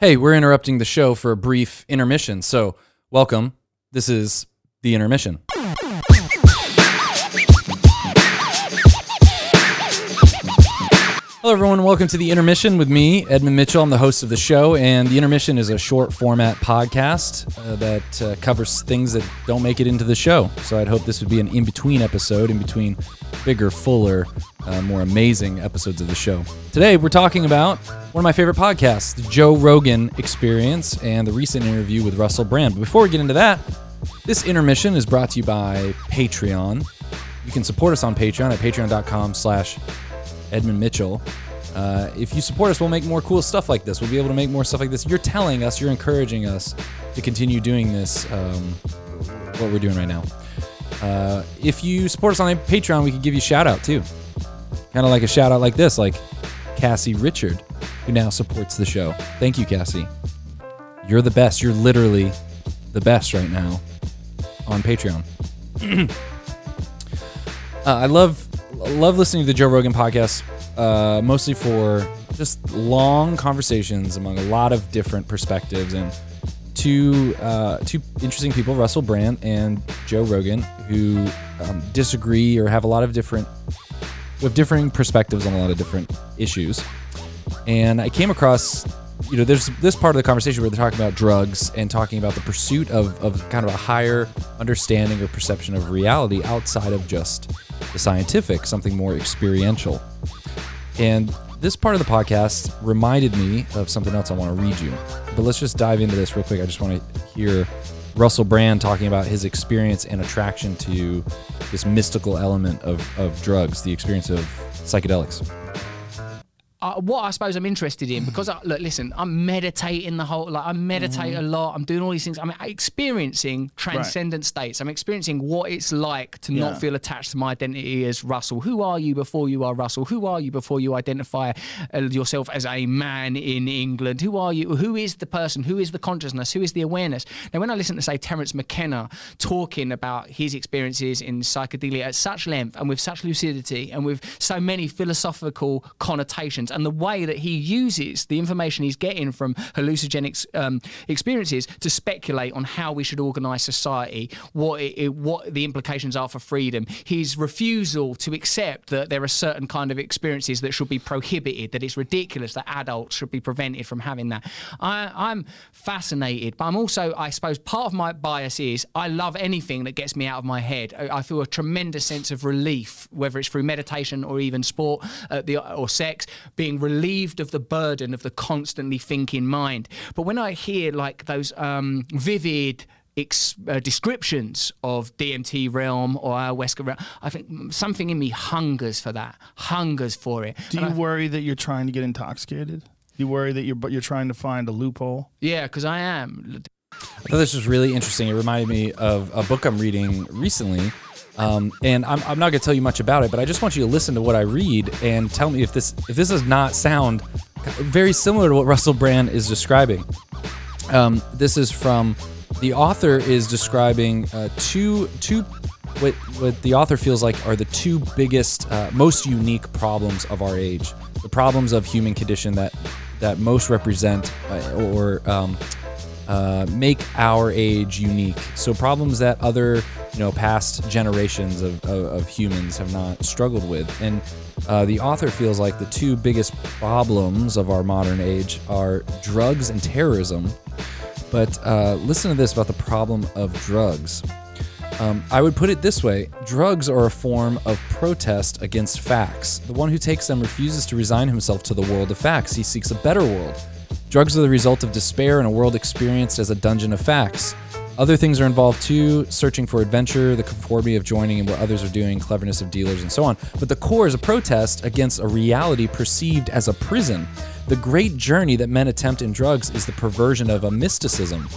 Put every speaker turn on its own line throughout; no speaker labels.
Hey, we're interrupting the show for a brief intermission. So, welcome. This is the intermission. Hello, everyone. Welcome to the intermission with me, Edmund Mitchell. I'm the host of the show, and the intermission is a short format podcast uh, that uh, covers things that don't make it into the show. So I'd hope this would be an in between episode, in between bigger, fuller, uh, more amazing episodes of the show. Today, we're talking about one of my favorite podcasts, the Joe Rogan Experience, and the recent interview with Russell Brand. But before we get into that, this intermission is brought to you by Patreon. You can support us on Patreon at patreon.com slash Edmund Mitchell. Uh, if you support us, we'll make more cool stuff like this. We'll be able to make more stuff like this. You're telling us, you're encouraging us to continue doing this, um, what we're doing right now. Uh, if you support us on Patreon, we could give you a shout out too. Kind of like a shout out like this, like Cassie Richard, who now supports the show. Thank you, Cassie. You're the best. You're literally the best right now on Patreon. uh, I love love listening to the Joe Rogan podcast, uh, mostly for just long conversations among a lot of different perspectives and two uh, two interesting people, Russell Brand and Joe Rogan, who um, disagree or have a lot of different with differing perspectives on a lot of different issues. And I came across, you know, there's this part of the conversation where they're talking about drugs and talking about the pursuit of, of kind of a higher understanding or perception of reality outside of just the scientific, something more experiential. And this part of the podcast reminded me of something else I want to read you. But let's just dive into this real quick. I just want to hear Russell Brand talking about his experience and attraction to this mystical element of, of drugs, the experience of psychedelics
uh, what I suppose I'm interested in because I, look, listen, I'm meditating the whole like I meditate mm. a lot. I'm doing all these things. I'm experiencing transcendent right. states. I'm experiencing what it's like to yeah. not feel attached to my identity as Russell. Who are you before you are Russell? Who are you before you identify uh, yourself as a man in England? Who are you? Who is the person? Who is the consciousness? Who is the awareness? Now, when I listen to say Terence McKenna talking about his experiences in psychedelia at such length and with such lucidity and with so many philosophical connotations and the way that he uses the information he's getting from hallucinogenic um, experiences to speculate on how we should organise society, what it, what the implications are for freedom. His refusal to accept that there are certain kind of experiences that should be prohibited, that it's ridiculous that adults should be prevented from having that. I, I'm fascinated, but I'm also, I suppose, part of my bias is I love anything that gets me out of my head. I, feel a tremendous sense of relief, whether it's through meditation or even sport uh, the, or sex, being relieved of the burden of the constantly thinking mind. But when I hear like those um, vivid ex- uh, descriptions of DMT realm or ayahuasca realm, I think something in me hungers for that, hungers for it.
Do and you I, worry that you're trying to get intoxicated? Do you worry that you're but you're trying to find a loophole?
Yeah, because I am.
I thought this was really interesting. It reminded me of a book I'm reading recently um, and I'm, I'm not going to tell you much about it, but I just want you to listen to what I read and tell me if this if this does not sound very similar to what Russell Brand is describing. Um, this is from the author is describing uh, two two what what the author feels like are the two biggest uh, most unique problems of our age, the problems of human condition that that most represent uh, or um, uh, make our age unique. So problems that other you know past generations of, of, of humans have not struggled with, and uh, the author feels like the two biggest problems of our modern age are drugs and terrorism. But uh, listen to this about the problem of drugs. Um, I would put it this way drugs are a form of protest against facts. The one who takes them refuses to resign himself to the world of facts, he seeks a better world. Drugs are the result of despair in a world experienced as a dungeon of facts. Other things are involved too searching for adventure, the conformity of joining in what others are doing, cleverness of dealers, and so on. But the core is a protest against a reality perceived as a prison. The great journey that men attempt in drugs is the perversion of a mysticism,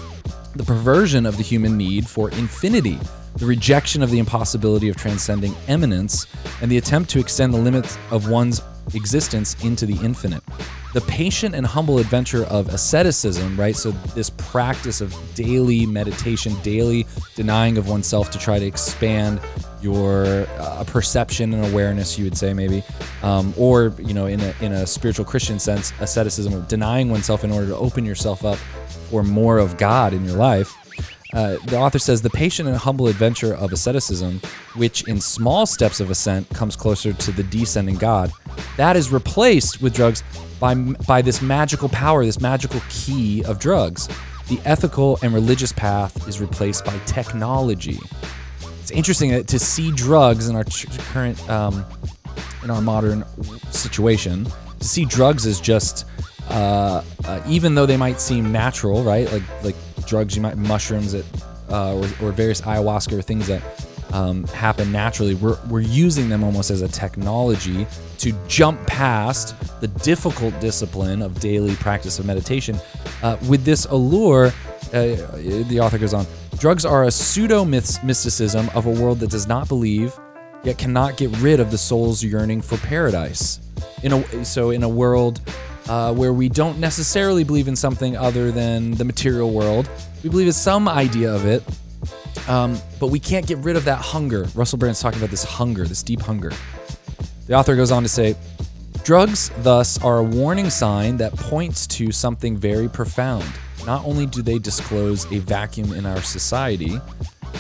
the perversion of the human need for infinity, the rejection of the impossibility of transcending immanence, and the attempt to extend the limits of one's existence into the infinite the patient and humble adventure of asceticism, right? So, this practice of daily meditation, daily denying of oneself to try to expand your uh, perception and awareness, you would say maybe, um, or you know, in a in a spiritual Christian sense, asceticism, of denying oneself in order to open yourself up for more of God in your life. Uh, the author says the patient and humble adventure of asceticism, which in small steps of ascent comes closer to the descending God, that is replaced with drugs by by this magical power, this magical key of drugs. The ethical and religious path is replaced by technology. It's interesting to see drugs in our current, um, in our modern situation, to see drugs as just, uh, uh, even though they might seem natural, right? Like like drugs, you might mushrooms that, uh, or, or various ayahuasca or things that um, happen naturally. We're, we're using them almost as a technology to jump past the difficult discipline of daily practice of meditation. Uh, with this allure, uh, the author goes on drugs are a pseudo mysticism of a world that does not believe, yet cannot get rid of the soul's yearning for paradise. In a, so, in a world uh, where we don't necessarily believe in something other than the material world, we believe in some idea of it, um, but we can't get rid of that hunger. Russell Brand's talking about this hunger, this deep hunger. The author goes on to say, Drugs, thus, are a warning sign that points to something very profound. Not only do they disclose a vacuum in our society,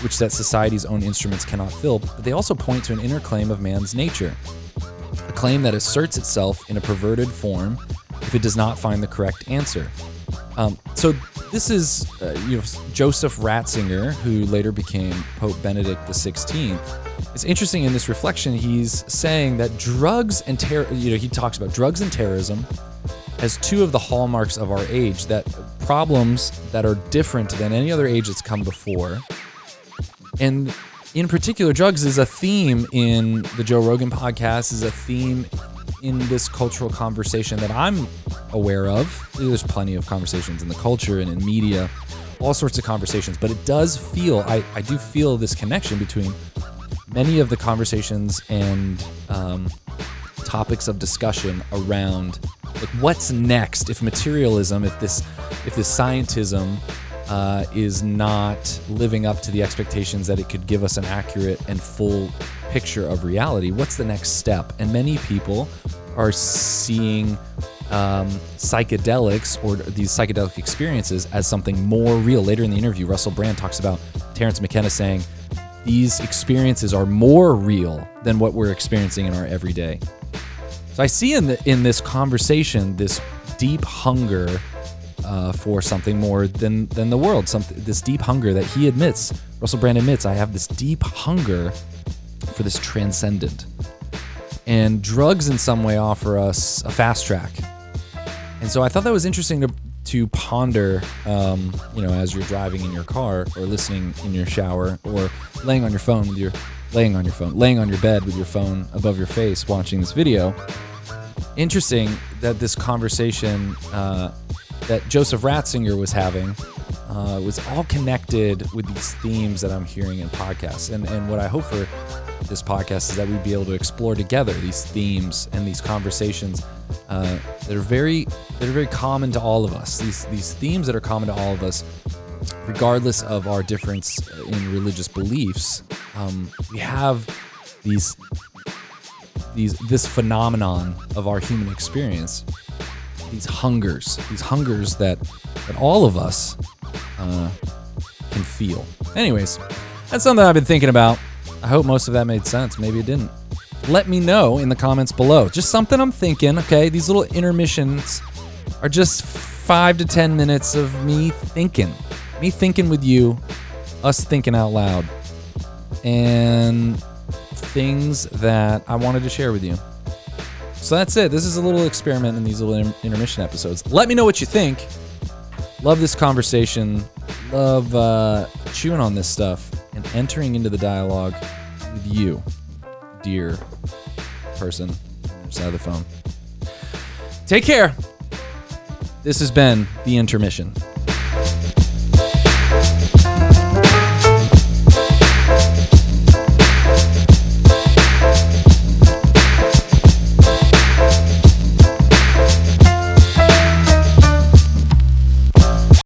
which that society's own instruments cannot fill, but they also point to an inner claim of man's nature. A claim that asserts itself in a perverted form if it does not find the correct answer. Um, so this is uh, you know Joseph Ratzinger, who later became Pope Benedict XVI. It's interesting in this reflection. He's saying that drugs and terror. You know, he talks about drugs and terrorism as two of the hallmarks of our age. That problems that are different than any other age that's come before, and in particular, drugs is a theme in the Joe Rogan podcast. Is a theme in this cultural conversation that I'm aware of. There's plenty of conversations in the culture and in media, all sorts of conversations, but it does feel, I, I do feel this connection between many of the conversations and um, topics of discussion around like what's next if materialism, if this, if this scientism uh, is not living up to the expectations that it could give us an accurate and full picture of reality, what's the next step? And many people are seeing um, psychedelics or these psychedelic experiences as something more real. Later in the interview, Russell Brand talks about Terence McKenna saying these experiences are more real than what we're experiencing in our everyday. So I see in the, in this conversation this deep hunger uh, for something more than than the world. Something this deep hunger that he admits. Russell Brand admits I have this deep hunger for this transcendent. And drugs, in some way, offer us a fast track. And so I thought that was interesting to, to ponder, um, you know, as you're driving in your car or listening in your shower or laying on your phone with your laying on your phone, laying on your bed with your phone above your face, watching this video. Interesting that this conversation uh, that Joseph Ratzinger was having uh, was all connected with these themes that I'm hearing in podcasts. And, and what I hope for this podcast is that we'd be able to explore together these themes and these conversations uh, that are very that are very common to all of us. These these themes that are common to all of us, regardless of our difference in religious beliefs. Um, we have these these this phenomenon of our human experience these hungers, these hungers that that all of us uh, can feel. Anyways, that's something I've been thinking about. I hope most of that made sense. Maybe it didn't. Let me know in the comments below. Just something I'm thinking. Okay, these little intermissions are just five to ten minutes of me thinking, me thinking with you, us thinking out loud, and things that I wanted to share with you. So that's it. This is a little experiment in these little inter- intermission episodes. Let me know what you think. Love this conversation. Love uh, chewing on this stuff and entering into the dialogue with you, dear person on side of the phone. Take care. This has been the intermission.